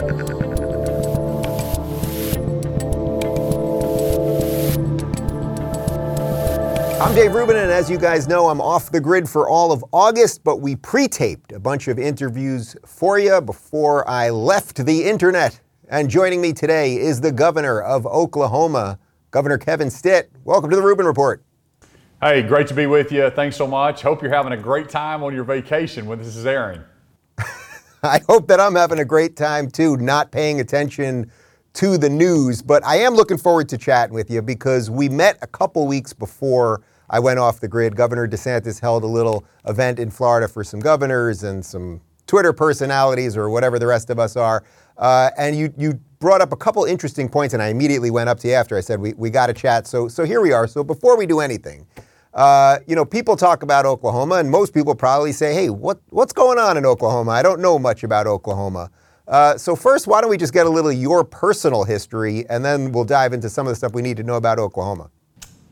I'm Dave Rubin, and as you guys know, I'm off the grid for all of August, but we pre taped a bunch of interviews for you before I left the internet. And joining me today is the governor of Oklahoma, Governor Kevin Stitt. Welcome to the Rubin Report. Hey, great to be with you. Thanks so much. Hope you're having a great time on your vacation when this is airing. I hope that I'm having a great time too, not paying attention to the news. But I am looking forward to chatting with you because we met a couple weeks before I went off the grid. Governor DeSantis held a little event in Florida for some governors and some Twitter personalities or whatever the rest of us are. Uh, and you, you brought up a couple interesting points, and I immediately went up to you after. I said, we, we got to chat. So, so here we are. So before we do anything, uh, you know, people talk about Oklahoma, and most people probably say, hey, what, what's going on in Oklahoma? I don't know much about Oklahoma. Uh, so first, why don't we just get a little your personal history, and then we'll dive into some of the stuff we need to know about Oklahoma.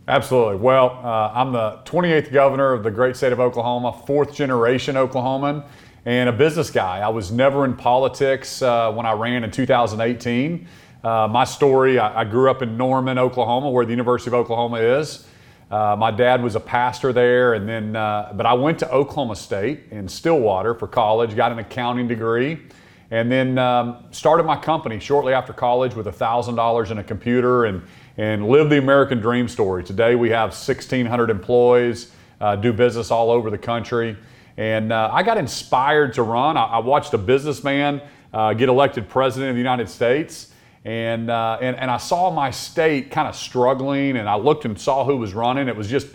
Absolutely. Well, uh, I'm the 28th governor of the great state of Oklahoma, fourth generation Oklahoman, and a business guy. I was never in politics uh, when I ran in 2018. Uh, my story I, I, grew up in Norman, Oklahoma, where the University of Oklahoma is. Uh, my dad was a pastor there, and then, uh, but I went to Oklahoma State in Stillwater for college, got an accounting degree, and then um, started my company shortly after college with $1,000 in a computer and and live the American dream story. Today we have 1,600 employees, uh, do business all over the country. And uh, I got inspired to run. I, I watched a businessman uh, get elected president of the United States. And, uh, and, and I saw my state kind of struggling, and I looked and saw who was running. It was just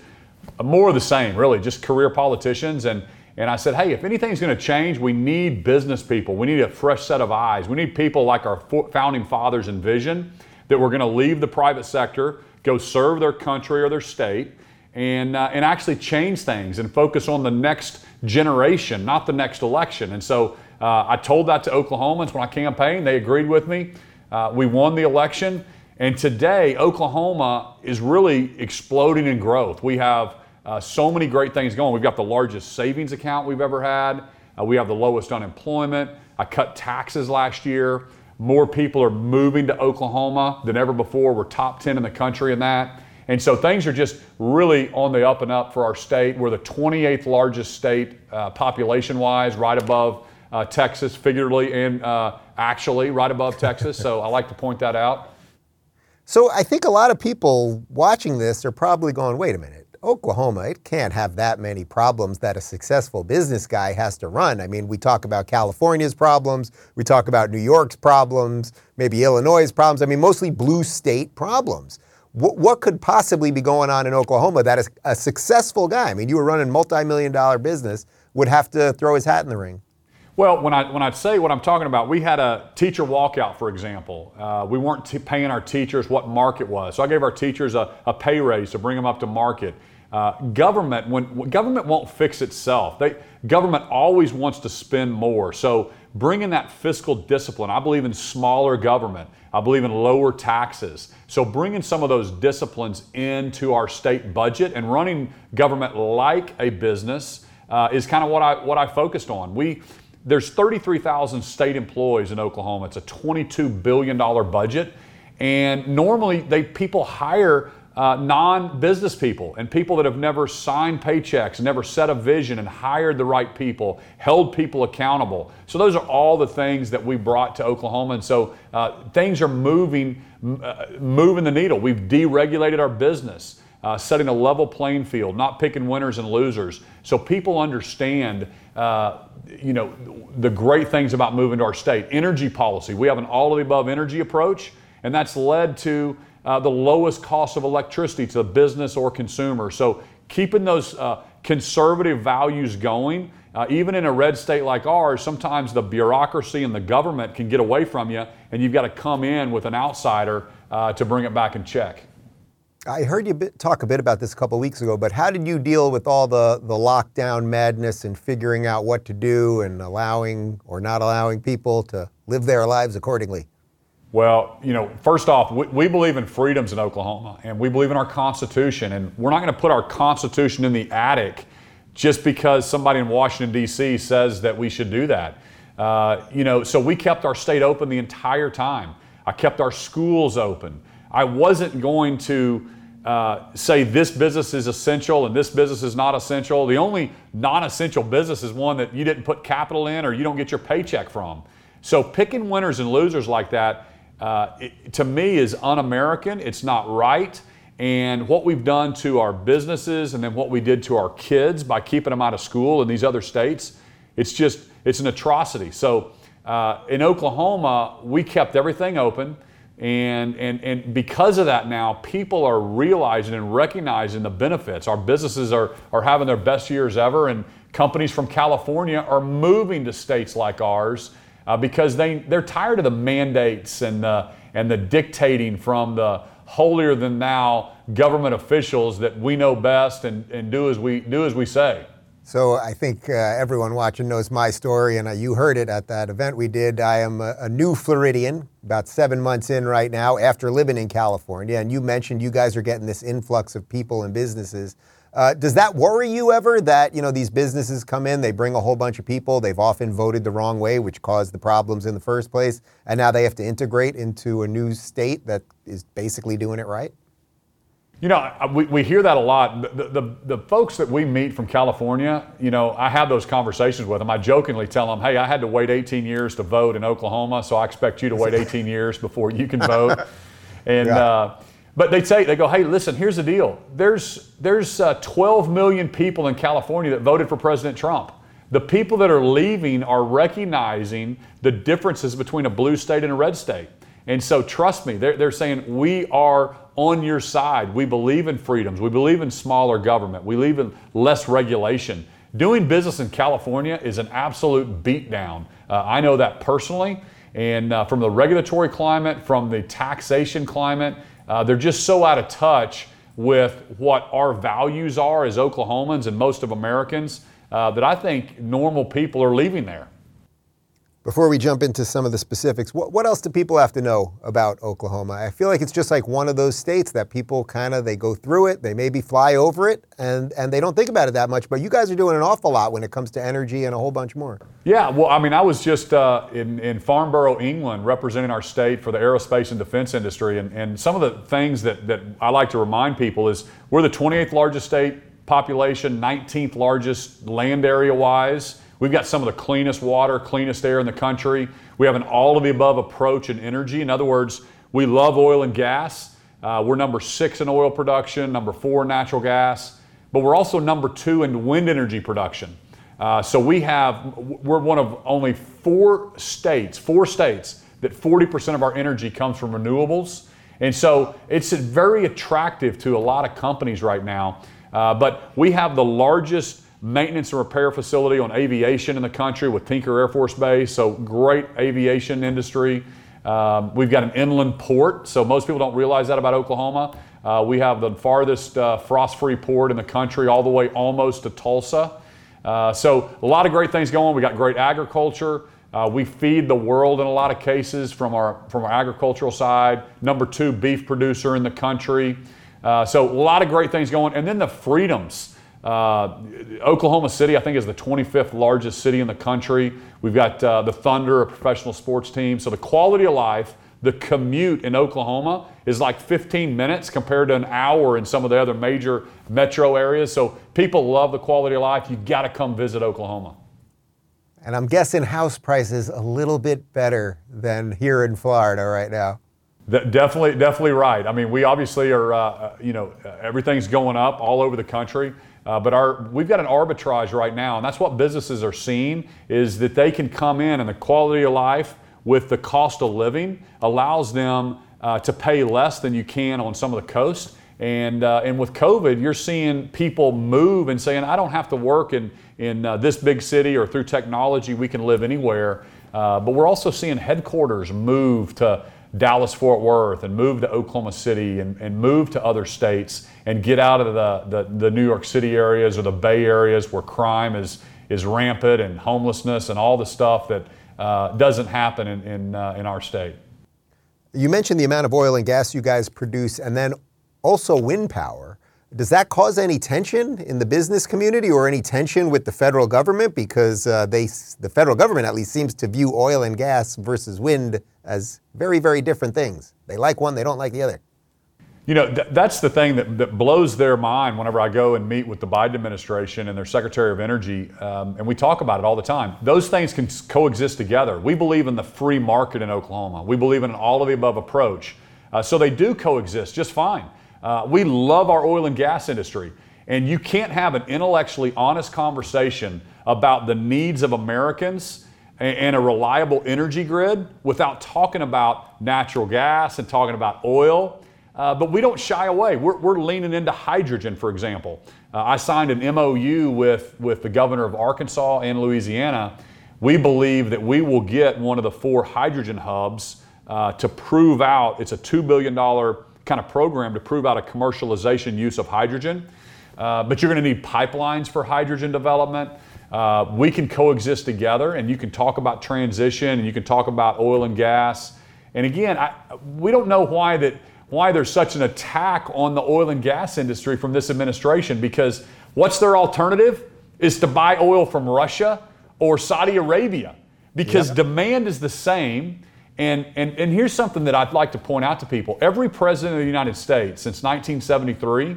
more of the same, really, just career politicians. And, and I said, hey, if anything's going to change, we need business people. We need a fresh set of eyes. We need people like our founding fathers envisioned that were going to leave the private sector, go serve their country or their state, and, uh, and actually change things and focus on the next generation, not the next election. And so uh, I told that to Oklahomans when I campaigned. They agreed with me. Uh, we won the election. And today, Oklahoma is really exploding in growth. We have uh, so many great things going. We've got the largest savings account we've ever had. Uh, we have the lowest unemployment. I cut taxes last year. More people are moving to Oklahoma than ever before. We're top 10 in the country in that. And so things are just really on the up and up for our state. We're the 28th largest state uh, population wise, right above uh, Texas, figuratively and uh, actually, right above Texas. So I like to point that out. So I think a lot of people watching this are probably going, wait a minute. Oklahoma, it can't have that many problems that a successful business guy has to run. I mean, we talk about California's problems, we talk about New York's problems, maybe Illinois' problems. I mean, mostly blue state problems. What, could possibly be going on in Oklahoma that is a successful guy? I mean, you were running multi-million dollar business, would have to throw his hat in the ring. Well, when I when I say what I'm talking about, we had a teacher walkout, for example. Uh, we weren't t- paying our teachers what market was, so I gave our teachers a, a pay raise to bring them up to market. Uh, government, when government won't fix itself, they, government always wants to spend more. So bringing that fiscal discipline, I believe in smaller government. I believe in lower taxes. So bringing some of those disciplines into our state budget and running government like a business uh, is kind of what I what I focused on. We there's 33,000 state employees in Oklahoma. It's a 22 billion dollar budget, and normally they people hire uh, non business people and people that have never signed paychecks, never set a vision and hired the right people, held people accountable. So, those are all the things that we brought to Oklahoma. And so, uh, things are moving, uh, moving the needle. We've deregulated our business. Uh, setting a level playing field, not picking winners and losers, so people understand, uh, you know, the great things about moving to our state. Energy policy, we have an all of the above energy approach, and that's led to uh, the lowest cost of electricity to the business or consumer. So keeping those uh, conservative values going, uh, even in a red state like ours, sometimes the bureaucracy and the government can get away from you, and you've got to come in with an outsider uh, to bring it back in check. I heard you talk a bit about this a couple weeks ago, but how did you deal with all the, the lockdown madness and figuring out what to do and allowing or not allowing people to live their lives accordingly? Well, you know, first off, we, we, believe in freedoms in Oklahoma and we believe in our Constitution. And we're not going to put our Constitution in the attic just because somebody in Washington, D.C. says that we should do that. Uh, you know, so we kept our state open the entire time. I kept our schools open. I wasn't going to uh, say this business is essential and this business is not essential. The only non essential business is one that you didn't put capital in or you don't get your paycheck from. So picking winners and losers like that, uh, it, to me, is un American. It's not right. And what we've done to our businesses and then what we did to our kids by keeping them out of school in these other states, it's just, it's an atrocity. So uh, in Oklahoma, we kept everything open. And, and, and because of that now, people are realizing and recognizing the benefits. Our businesses are, are having their best years ever, and companies from California are moving to states like ours uh, because they, they're tired of the mandates and the, and the dictating from the holier than thou government officials that we know best and, and do, as we, do as we say. So I think uh, everyone watching knows my story, and uh, you heard it at that event we did. I am a, a, new Floridian, about seven months in right now after living in California. And you mentioned you guys are getting this influx of people and businesses. Uh, does that worry you ever that you know these businesses come in, they bring a whole bunch of people, they've often voted the wrong way, which caused the problems in the first place, and now they have to integrate into a new state that is basically doing it right? You know, we, we hear that a lot. The, the, the, folks that we meet from California, you know, I have those conversations with them. I jokingly tell them, hey, I had to wait 18 years to vote in Oklahoma, so I expect you to wait 18 years before you can vote. And, yeah. uh, but they say, they go, hey, listen, here's the deal. There's, there's uh, 12 million people in California that voted for President Trump. The people that are leaving are recognizing the differences between a blue state and a red state. And so, trust me, they're, they're saying, we are on your side. We believe in freedoms. We believe in smaller government. We believe in less regulation. Doing business in California is an absolute beatdown. Uh, I know that personally. And uh, from the regulatory climate, from the taxation climate, uh, they're just so out of touch with what our values are as Oklahomans and most of Americans uh, that I think normal people are leaving there. Before we jump into some of the specifics, what, what else do people have to know about Oklahoma? I feel like it's just like one of those states that people kind of they go through it, they maybe fly over it, and and they don't think about it that much. But you guys are doing an awful lot when it comes to energy and a whole bunch more. Yeah, well, I mean, I was just uh, in in Farnborough, England, representing our state for the aerospace and defense industry, and and some of the things that that I like to remind people is we're the 28th largest state population, 19th largest land area wise. We've got some of the cleanest water, cleanest air in the country. We have an all of the above approach in energy. In other words, we love oil and gas. Uh, we're number six in oil production, number four in natural gas, but we're also number two in wind energy production. Uh, so we have, we're one of only four states, four states that 40% of our energy comes from renewables. And so it's very attractive to a lot of companies right now. Uh, but we have the largest maintenance and repair facility on aviation in the country with Tinker Air Force Base, so great aviation industry. Um, we've got an inland port, so most people don't realize that about Oklahoma. Uh, we have the farthest uh, frost free port in the country, all the way almost to Tulsa. Uh, so, a lot of great things going. We got great agriculture. Uh, we feed the world in a lot of cases from our, from our agricultural side. Number two beef producer in the country. Uh, so, a lot of great things going. And then the freedoms. Uh, Oklahoma City, I think, is the 25th largest city in the country. We've got uh, the Thunder, a professional sports team. So the quality of life, the commute in Oklahoma is like 15 minutes compared to an hour in some of the other major metro areas. So people love the quality of life. You got to come visit Oklahoma. And I'm guessing house prices a little bit better than here in Florida right now. definitely, definitely right. I mean, we obviously are, uh, uh you know, everything's going up all over the country. Uh, but our, we've got an arbitrage right now, and that's what businesses are seeing is that they can come in and the quality of life with the cost of living allows them uh, to pay less than you can on some of the coast. And, uh, and with COVID, you're seeing people move and saying, I don't have to work in, in uh, this big city or through technology, we can live anywhere. Uh, but we're also seeing headquarters move to Dallas Fort Worth and move to Oklahoma City and, and move to other states and get out of the, the, the, New York City areas or the Bay areas where crime is, is rampant and homelessness and all the stuff that uh, doesn't happen in, in, uh, in our state. You mentioned the amount of oil and gas you guys produce and then also wind power. Does that cause any tension in the business community or any tension with the federal government? Because uh, they, the federal government at least seems to view oil and gas versus wind as very, very different things. They like one, they don't like the other. You know, th- that's the thing that, that blows their mind whenever I go and meet with the Biden administration and their Secretary of Energy, um, and we talk about it all the time. Those things can coexist together. We believe in the free market in Oklahoma, we believe in an all of the above approach. Uh, so they do coexist just fine. Uh, we love our oil and gas industry, and you can't have an intellectually honest conversation about the needs of Americans and, a reliable energy grid without talking about natural gas and talking about oil uh, but we don't shy away. We're, we're leaning into hydrogen, for example. Uh, I signed an MOU with, with the governor of Arkansas and Louisiana. We believe that we will get one of the four hydrogen hubs uh, to prove out, it's a $2 billion kind of program to prove out a commercialization use of hydrogen. Uh, but you're going to need pipelines for hydrogen development. Uh, we can coexist together, and you can talk about transition, and you can talk about oil and gas. And again, I, we don't know why that why there's such an attack on the oil and gas industry from this administration because what's their alternative is to buy oil from Russia or Saudi Arabia because yep. demand is the same. And, and, and here's something that I'd like to point out to people every president of the United States since 1973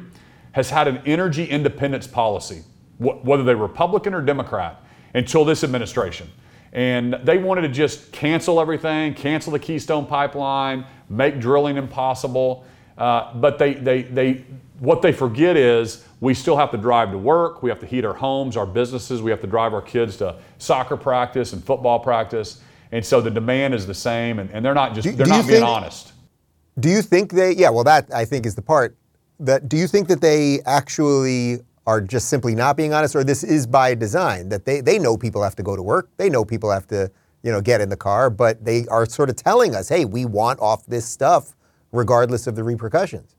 has had an energy independence policy, wh- whether they're Republican or Democrat, until this administration. And they wanted to just cancel everything, cancel the Keystone Pipeline, make drilling impossible. Uh, but they, they, they, what they forget is we still have to drive to work, we have to heat our homes, our businesses, we have to drive our kids to soccer practice and football practice. And so the demand is the same, and, and they're not just, do, they're do not being think, honest. Do you think they, yeah, well, that I think is the part. That, do you think that they actually are just simply not being honest, or this is by design that they, they know people have to go to work, they know people have to you know get in the car, but they are sort of telling us, hey, we want off this stuff regardless of the repercussions.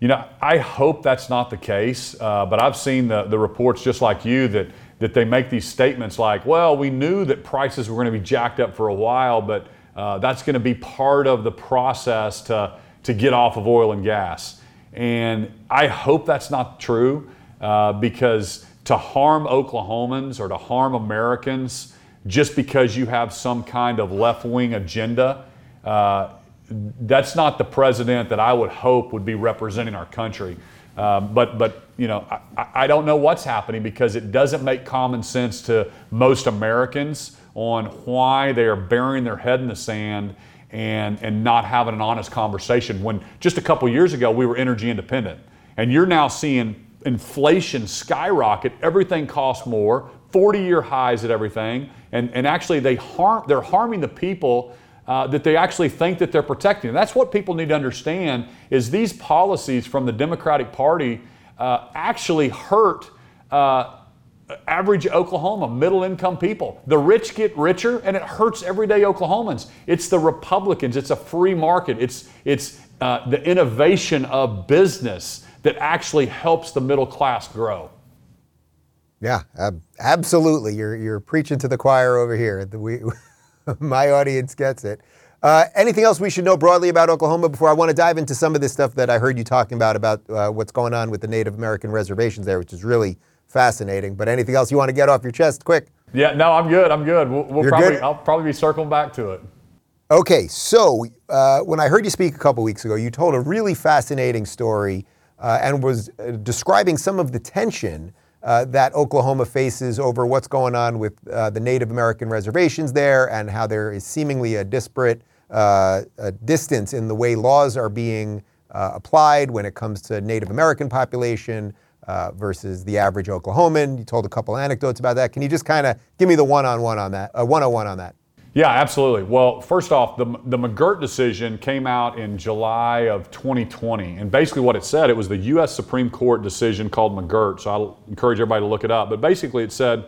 You know, I hope that's not the case, uh, but I've seen the, the reports just like you that that they make these statements like, well, we knew that prices were going to be jacked up for a while, but uh, that's going to be part of the process to, to get off of oil and gas. And I hope that's not true uh, because to harm Oklahomans or to harm Americans just because you have some kind of left wing agenda, uh, that's not the president that I would hope would be representing our country. Uh, but, but you know, I, I, don't know what's happening because it doesn't make common sense to most Americans on why they are burying their head in the sand and, and not having an honest conversation. When just a couple years ago we were energy independent, and you're now seeing inflation skyrocket. Everything costs more, 40 year highs at everything. And, and actually, they harm, they're harming the people uh, that they actually think that they're protecting. That's what people need to understand is these policies from the Democratic Party uh, actually hurt uh, average Oklahoma, middle income people. The rich get richer and it hurts everyday Oklahomans. It's the Republicans, it's a free market, it's, it's uh, the innovation of business that actually helps the middle class grow. Yeah, ab- absolutely. You're, you're preaching to the choir over here. We, my audience gets it. Uh, anything else we should know broadly about Oklahoma before I want to dive into some of this stuff that I heard you talking about, about uh, what's going on with the Native American reservations there, which is really fascinating. But anything else you want to get off your chest quick? Yeah, no, I'm good. I'm good. We'll, we'll probably, good? I'll probably be circling back to it. Okay, so uh, when I heard you speak a couple weeks ago, you told a really fascinating story uh, and was uh, describing some of the tension uh, that Oklahoma faces over what's going on with uh, the Native American reservations there and how there is seemingly a disparate uh, a distance in the way laws are being uh, applied when it comes to Native American population versus the average Oklahoman. You told a couple anecdotes about that. Can you just kind of give me the one-on-one on that, uh, 101 on that? Yeah, absolutely. Well, first off, the, the McGirt decision came out in July of 2020. And basically, what it said, it was the U.S. Supreme Court decision called McGirt. So I'll encourage everybody to look it up. But basically, it said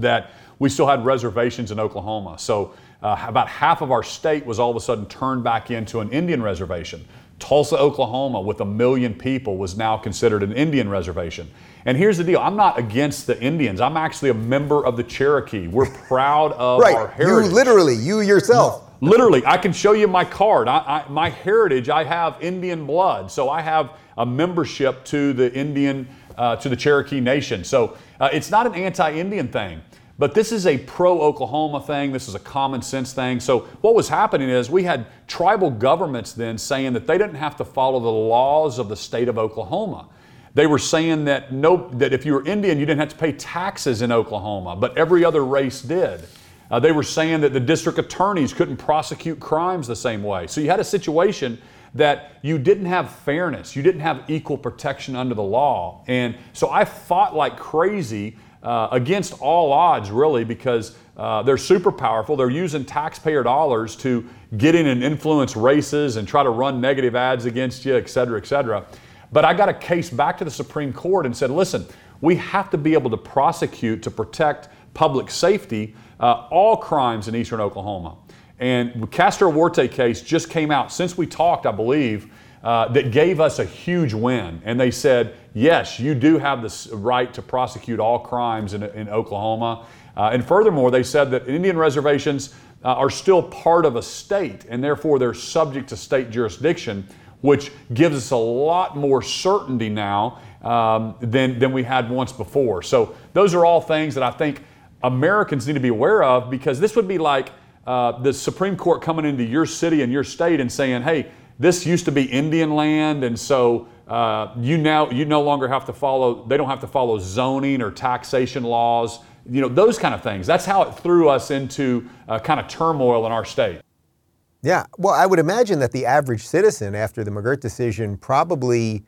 that we still had reservations in Oklahoma. So uh, about half of our state was all of a sudden turned back into an Indian reservation. Tulsa, Oklahoma, with a million people, was now considered an Indian reservation. And here's the deal I'm not against the Indians. I'm actually a member of the Cherokee. We're proud of right. our heritage. You literally, you yourself. Literally, I can show you my card. I, I, my heritage, I have Indian blood, so I have a membership to the Indian, uh, to the Cherokee Nation. So uh, it's not an anti-Indian thing. But this is a pro Oklahoma thing. This is a common sense thing. So, what was happening is we had tribal governments then saying that they didn't have to follow the laws of the state of Oklahoma. They were saying that no, that if you were Indian, you didn't have to pay taxes in Oklahoma, but every other race did. Uh, they were saying that the district attorneys couldn't prosecute crimes the same way. So you had a situation that you didn't have fairness, you didn't have equal protection under the law. And so I fought like crazy uh, against all odds, really, because uh, they're super powerful. They're using taxpayer dollars to get in and influence races and try to run negative ads against you, et cetera, et cetera. But I got a case back to the Supreme Court and said, listen, we have to be able to prosecute to protect public safety uh, all crimes in eastern Oklahoma. And the Castro Huerta case just came out since we talked, I believe, uh, that gave us a huge win. And they said, yes, you do have the right to prosecute all crimes in, in Oklahoma. Uh, and furthermore, they said that Indian reservations uh, are still part of a state, and therefore they're subject to state jurisdiction, which gives us a lot more certainty now um, than, than we had once before. So, those are all things that I think Americans need to be aware of because this would be like uh, the Supreme Court coming into your city and your state and saying, hey, this used to be Indian land, and so uh, you now you no longer have to follow. They don't have to follow zoning or taxation laws. You know those kind of things. That's how it threw us into uh, kind of turmoil in our state. Yeah, well, I would imagine that the average citizen, after the McGirt decision, probably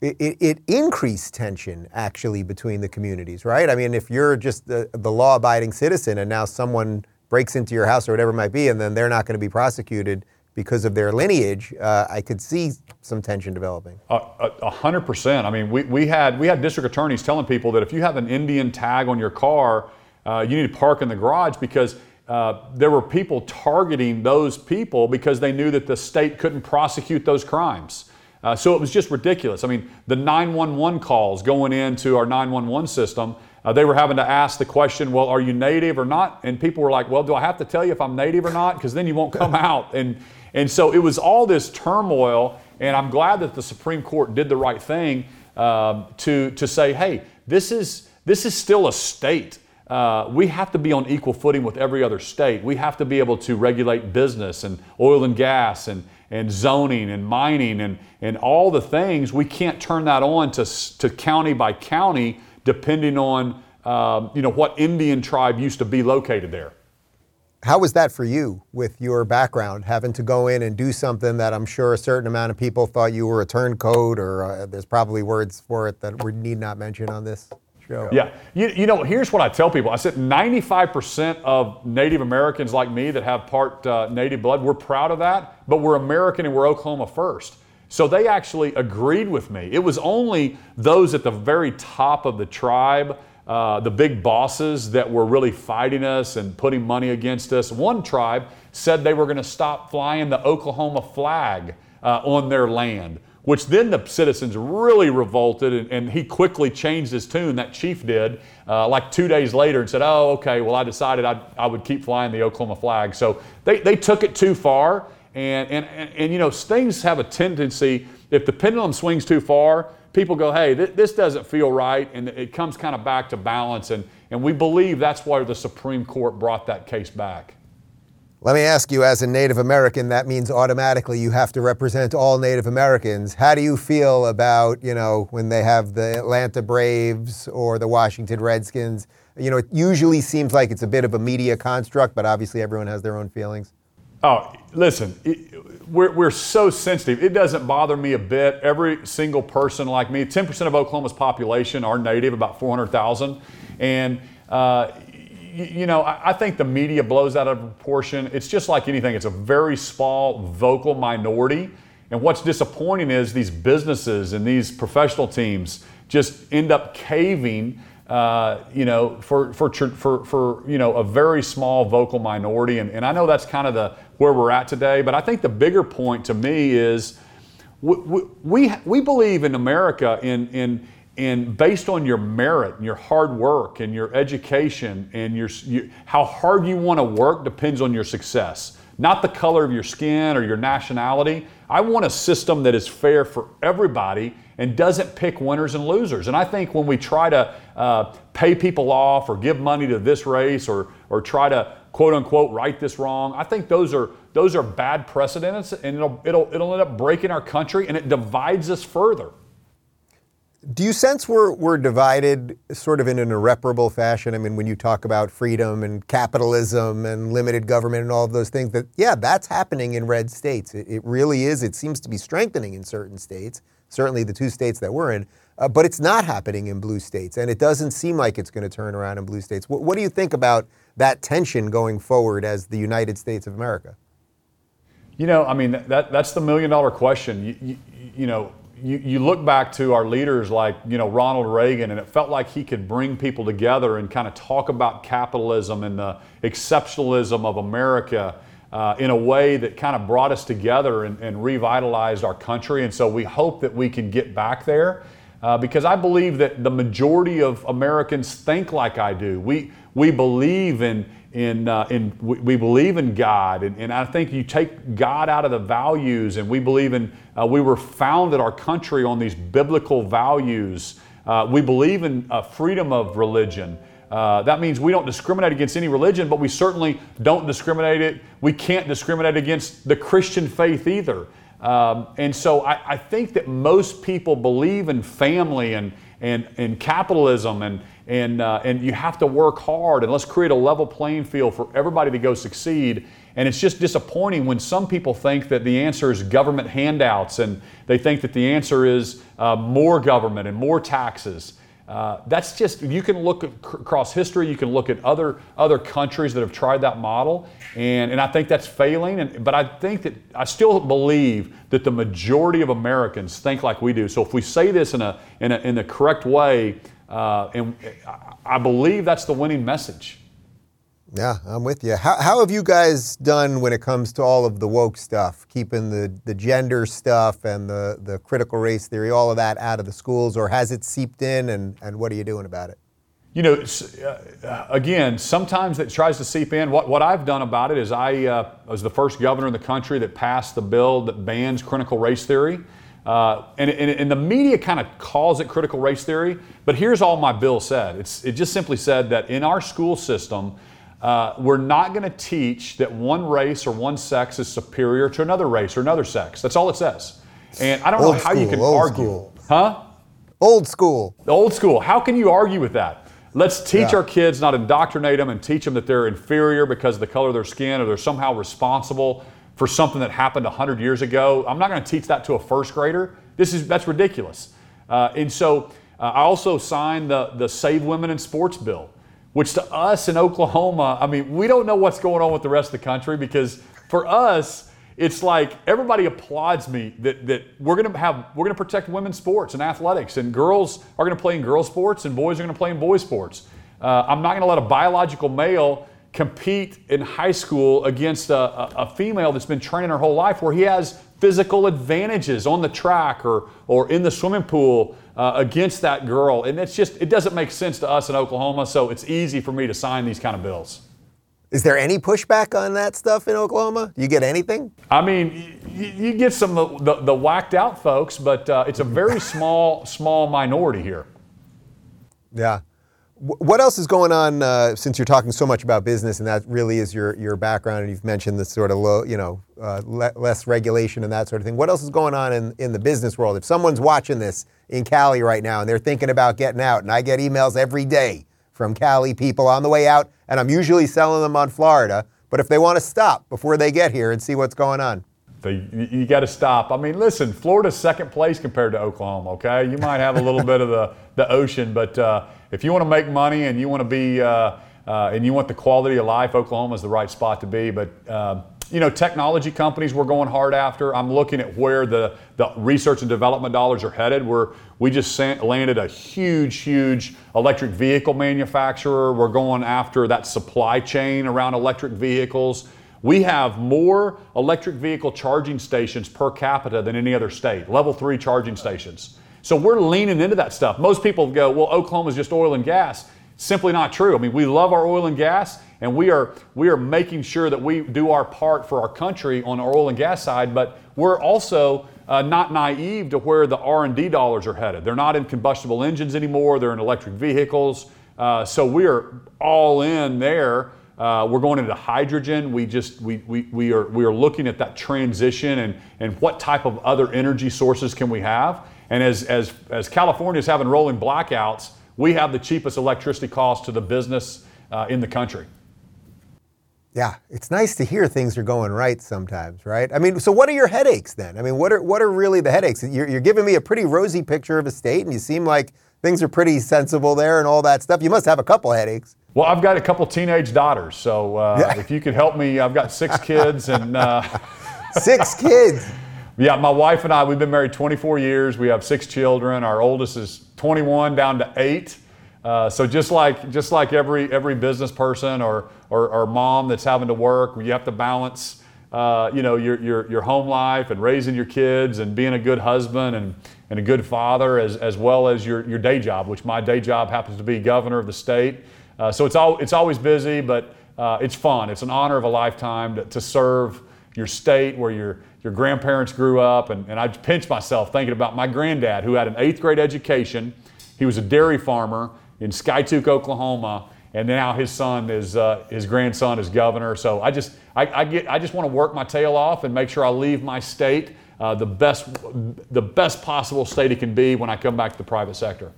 it, it, increased tension actually between the communities, right? I mean, if you're just the, the law-abiding citizen and now someone breaks into your house or whatever it might be, and then they're not going to be prosecuted because of their lineage, uh, I could see some tension developing. A hundred percent. I mean, we, we had we had district attorneys telling people that if you have an Indian tag on your car, uh, you need to park in the garage because uh, there were people targeting those people because they knew that the state couldn't prosecute those crimes. Uh, so it was just ridiculous. I mean, the 911 calls going into our 911 system, uh, they were having to ask the question, well, are you native or not? And people were like, well, do I have to tell you if I'm native or not? Because then you won't come out. And and so it was all this turmoil, and I'm glad that the Supreme Court did the right thing um, to, to say, hey, this is, this is still a state. Uh, we have to be on equal footing with every other state. We have to be able to regulate business and oil and gas and, and zoning and mining and, and all the things. We can't turn that on to, to county by county depending on um, you know, what Indian tribe used to be located there. How was that for you with your background, having to go in and do something that I'm sure a certain amount of people thought you were a turncoat, or uh, there's probably words for it that we need not mention on this Yeah. You, you know, here's what I tell people I said 95% of Native Americans like me that have part uh, Native blood, we're proud of that, but we're American and we're Oklahoma first. So they actually agreed with me. It was only those at the very top of the tribe uh, the big bosses that were really fighting us and putting money against us. One tribe said they were going to stop flying the Oklahoma flag uh, on their land, which then the citizens really revolted, and, and he quickly changed his tune. That chief did, uh, like two days later, and said, Oh, okay, well, I decided I'd, I would keep flying the Oklahoma flag. So they, they took it too far, and, and, and, and you know, things have a tendency, if the pendulum swings too far, people go, hey, th- this doesn't feel right, and it comes kind of back to balance. And, and we believe that's why the Supreme Court brought that case back. Let me ask you, as a Native American, that means automatically you have to represent all Native Americans. How do you feel about, you know, when they have the Atlanta Braves or the Washington Redskins? You know, it usually seems like it's a bit of a media construct, but obviously everyone has their own feelings. Oh, listen, we're, we're so sensitive. It doesn't bother me a bit. Every single person like me, 10% of Oklahoma's population are native, about 400,000. And, uh, you, know, I, I think the media blows out of proportion. It's just like anything, it's a very small, vocal minority. And what's disappointing is these businesses and these professional teams just end up caving uh, you know, for, for, for, for, you know, a very small vocal minority. And, and I know that's kind of the, where we're at today, but I think the bigger point to me is we, we, we believe in America in, in, in based on your merit and your hard work and your education and your, you, how hard you want to work depends on your success. not the color of your skin or your nationality. I want a system that is fair for everybody and doesn't pick winners and losers. And I think when we try to uh, pay people off or give money to this race or, or try to quote unquote right this wrong, I think those are those are bad precedents and it'll, it'll, it'll end up breaking our country and it divides us further. Do you sense we're, we're divided sort of in an irreparable fashion? I mean, when you talk about freedom and capitalism and limited government and all of those things, that, yeah, that's happening in red states. It, it really is. It seems to be strengthening in certain states, certainly the two states that we're in, uh, but it's not happening in blue states. And it doesn't seem like it's going to turn around in blue states. What, what do you think about that tension going forward as the United States of America? You know, I mean, that, that's the million dollar question. You, you, you know, you, you look back to our leaders like you know Ronald Reagan, and it felt like he could bring people together and kind of talk about capitalism and the exceptionalism of America uh, in a way that kind of brought us together and, and, revitalized our country. And so we hope that we can get back there uh, because I believe that the majority of Americans think like I do. We we believe in in, uh, in we, we, believe in God, and, and, I think you take God out of the values, and we believe in, uh, we were founded our country on these biblical values. Uh, we believe in uh, freedom of religion. Uh, that means we don't discriminate against any religion, but we certainly don't discriminate it. We can't discriminate against the Christian faith either. Um, and so I, I think that most people believe in family and, and, and capitalism and, and, uh, and you have to work hard and let's create a level playing field for everybody to go succeed. And it's just disappointing when some people think that the answer is government handouts and they think that the answer is uh, more government and more taxes. Uh, that's just you can look across history you can look at other other countries that have tried that model and, and i think that's failing and, but i think that i still believe that the majority of americans think like we do so if we say this in a in, a, in the correct way uh, and I believe that's the winning message. Yeah, I'm with you. How, how have you guys done when it comes to all of the woke stuff, keeping the, the gender stuff and the, the critical race theory, all of that out of the schools, or has it seeped in, and, and what are you doing about it? You know, uh, again, sometimes it tries to seep in. What, what I've done about it is I uh, was the first governor in the country that passed the bill that bans critical race theory. Uh, and, and, and, the media kind of calls it critical race theory, but here's all my bill said. It's, it just simply said that in our school system, uh, we're not going to teach that one race or one sex is superior to another race or another sex. That's all it says. And I don't old know how school, you can argue. School. Huh? Old school. Old school. How can you argue with that? Let's teach yeah. our kids, not indoctrinate them and teach them that they're inferior because of the color of their skin or they're somehow responsible for something that happened 100 years ago. I'm not going to teach that to a first grader. This is that's ridiculous. Uh, and so uh, I also signed the the Save Women in Sports bill, which to us in Oklahoma, I mean, we don't know what's going on with the rest of the country because for us. It's like everybody applauds me that, that we're gonna have we're gonna protect women's sports and athletics and girls are gonna play in girls sports and boys are gonna play in boys sports. Uh, I'm not gonna let a biological male compete in high school against a, a, a, female that's been training her whole life where he has physical advantages on the track or, or in the swimming pool uh, against that girl. And it's just, it doesn't make sense to us in Oklahoma, so it's easy for me to sign these kind of bills. Is there any pushback on that stuff in Oklahoma? Do you get anything? I mean, you, you get some of the, the, the, whacked out folks, but uh, it's a very small, small minority here. Yeah. What else is going on uh, since you're talking so much about business and that really is your, your background and you've mentioned this sort of low, you know, uh, le- less regulation and that sort of thing. What else is going on in, in the business world? If someone's watching this in Cali right now and they're thinking about getting out, and I get emails every day from Cali people on the way out, and I'm usually selling them on Florida, but if they want to stop before they get here and see what's going on. you, you got to stop. I mean, listen, Florida's second place compared to Oklahoma, okay? You might have a little bit of the, the ocean, but uh, if you want to make money and you want to be uh, uh, and you want the quality of life, Oklahoma is the right spot to be. But uh, you know, technology companies we're going hard after. I'm looking at where the, the research and development dollars are headed. We're, we just landed a huge, huge electric vehicle manufacturer. We're going after that supply chain around electric vehicles. We have more electric vehicle charging stations per capita than any other state, level three charging stations. So we're leaning into that stuff. Most people go, well, Oklahoma is just oil and gas. Simply not true. I mean, we love our oil and gas, and we are we are making sure that we do our part for our country on our oil and gas side. But we're also uh, not naive to where the R&D dollars are headed. They're not in combustible engines anymore. They're in electric vehicles. Uh, so we are all in there. Uh, we're going into hydrogen. We just we, we, we are we are looking at that transition and and what type of other energy sources can we have. And as as as California is having rolling blackouts, we have the cheapest electricity cost to the business uh, in the country. Yeah, it's nice to hear things are going right sometimes, right? I mean, so what are your headaches then? I mean, what are what are really the headaches? You're, you're giving me a pretty rosy picture of a state, and you seem like things are pretty sensible there and all that stuff. You must have a couple headaches. Well, I've got a couple teenage daughters, so uh, yeah. if you could help me, I've got six kids and uh, six kids. Yeah, my wife and I, we've been married 24 years. We have six children. Our oldest is 21, down to eight. Uh, so just like just like every every business person or, or, or mom that's having to work, you have to balance, uh, you know, your, your your home life and raising your kids and being a good husband and, and a good father as, as well as your, your day job, which my day job happens to be governor of the state. Uh, so it's all it's always busy, but uh, it's fun. It's an honor of a lifetime to, to serve your state where your your grandparents grew up, and, and I pinch myself thinking about my granddad who had an eighth grade education. He was a dairy farmer in Skiatook, Oklahoma, and now his son is uh, his grandson is governor. So I just I, I get I just want to work my tail off and make sure I leave my state uh, the best the best possible state it can be when I come back to the private sector.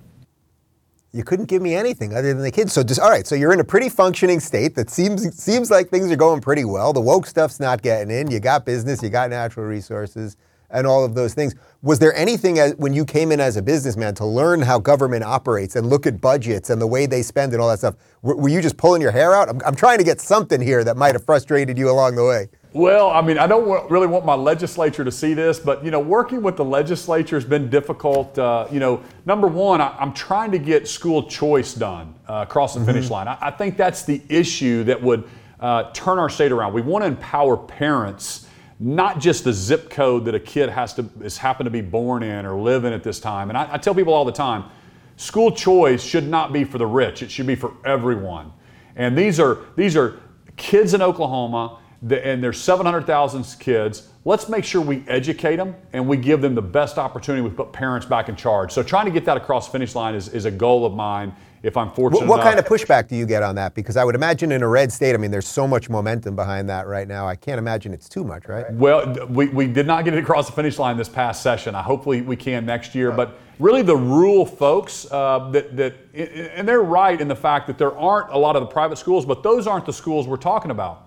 You couldn't give me anything other than the kids. So just all right. So you're in a pretty functioning state that seems seems like things are going pretty well. The woke stuff's not getting in. You got business. You got natural resources and all of those things. Was there anything as, when you came in as a businessman to learn how government operates and look at budgets and the way they spend and all that stuff? Were, were you just pulling your hair out? I'm, I'm, trying to get something here that might have frustrated you along the way. Well, I mean, I don't want, really want my legislature to see this, but you know, working with the legislature has been difficult. Uh, you know, number one, I, am trying to get school choice done uh, across the mm-hmm. finish line. I, I, think that's the issue that would uh, turn our state around. We want to empower parents not just the zip code that a kid has to is happened to be born in or live in at this time. And I, I tell people all the time, school choice should not be for the rich. It should be for everyone. And these are these are kids in Oklahoma, and there's 700,000 kids. Let's make sure we educate them and we give them the best opportunity. We put parents back in charge. So trying to get that across the finish line is, is a goal of mine if I'm fortunate. What, what kind of pushback do you get on that? Because I would imagine in a red state, I mean, there's so much momentum behind that right now. I can't imagine it's too much, right? Well, we, we did not get it across the finish line this past session. I hopefully we can next year. But really, the rural folks uh, that that and they're right in the fact that there aren't a lot of the private schools, but those aren't the schools we're talking about.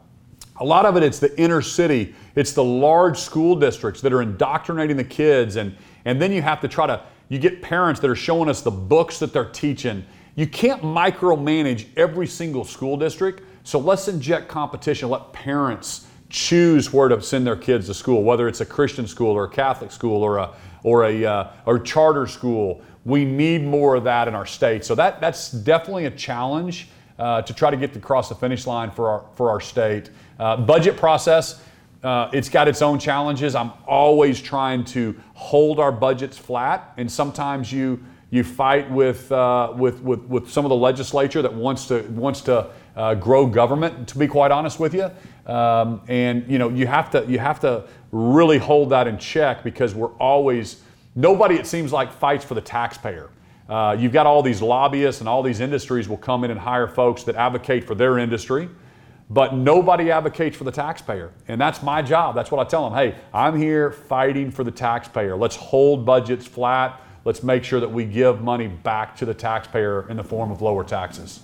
A lot of it, it's the inner city, it's the large school districts that are indoctrinating the kids, and and then you have to try to you get parents that are showing us the books that they're teaching you can't micromanage every single school district, so let's inject competition. Let parents choose where to send their kids to school, whether it's a Christian school or a Catholic school or a or a uh, or charter school. We need more of that in our state. So that that's definitely a challenge uh, to try to get across the finish line for our for our state. Uh, budget process. Uh, it's got its own challenges. I'm always trying to hold our budgets flat, and sometimes you you fight with, uh, with, with, with some of the legislature that wants to, wants to uh, grow government, to be quite honest with you. Um, and you know, you have, to, you have to really hold that in check because we're always, nobody it seems like fights for the taxpayer. Uh, you've got all these lobbyists and all these industries will come in and hire folks that advocate for their industry, but nobody advocates for the taxpayer. And that's my job. That's what I tell them. Hey, I'm here fighting for the taxpayer. Let's hold budgets flat let's make sure that we give money back to the taxpayer in the form of lower taxes.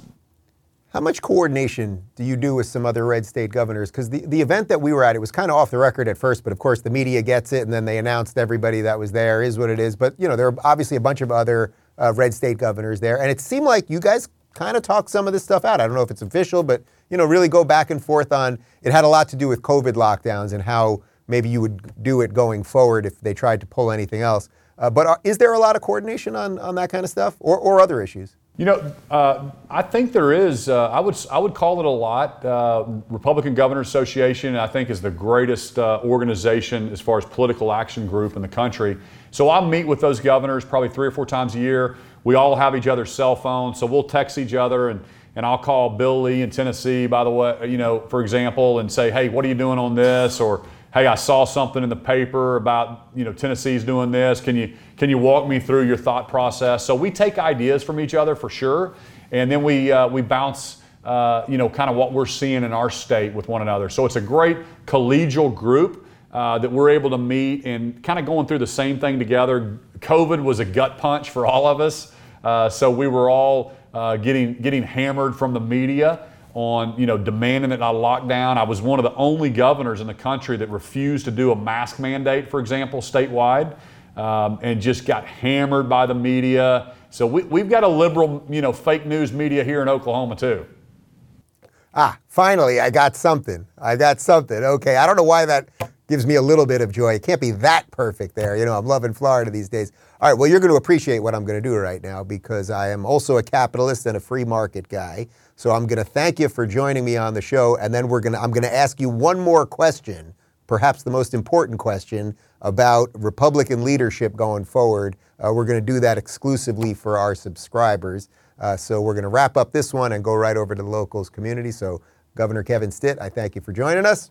How much coordination do you do with some other red state governors? Because the, the event that we were at, it was kind of off the record at first, but of course the media gets it and then they announced everybody that was there is what it is. But, you know, there are obviously a bunch of other uh, red state governors there. And it seemed like you guys kind of talked some of this stuff out. I don't know if it's official, but, you know, really go back and forth on it had a lot to do with COVID lockdowns and how maybe you would do it going forward if they tried to pull anything else. Uh, but are, is there a lot of coordination on, on that kind of stuff or, or other issues? You know, uh, I think there is. Uh, I would I would call it a lot. Uh, Republican Governors Association, I think, is the greatest uh, organization as far as political action group in the country. So I meet with those governors probably three or four times a year. We all have each other's cell phones, so we'll text each other and and I'll call Bill Lee in Tennessee, by the way, you know, for example, and say, hey, what are you doing on this? Or hey, I saw something in the paper about, you know, Tennessee's doing this. Can you can you walk me through your thought process? So we take ideas from each other for sure, and then we uh, we bounce. Uh, you know, kind of what we're seeing in our state with one another. So it's a great collegial group uh, that we're able to meet and kind of going through the same thing together. COVID was a gut punch for all of us. Uh, so we were all uh, getting getting hammered from the media on you know demanding that I lock down. I was one of the only governors in the country that refused to do a mask mandate, for example, statewide, um, and just got hammered by the media. So we, we've got a liberal, you know, fake news media here in Oklahoma too. Ah, finally, I got something. I got something. Okay, I don't know why that gives me a little bit of joy. It can't be that perfect there. You know, I'm loving Florida these days. All right, well, you're going to appreciate what I'm going to do right now because I am also a capitalist and a free market guy. So I'm going to thank you for joining me on the show, and then we're going to I'm going to ask you one more question, perhaps the most important question about Republican leadership going forward. Uh, we're going to do that exclusively for our subscribers. Uh, so we're going to wrap up this one and go right over to the locals community. So, Governor Kevin Stitt, I thank you for joining us.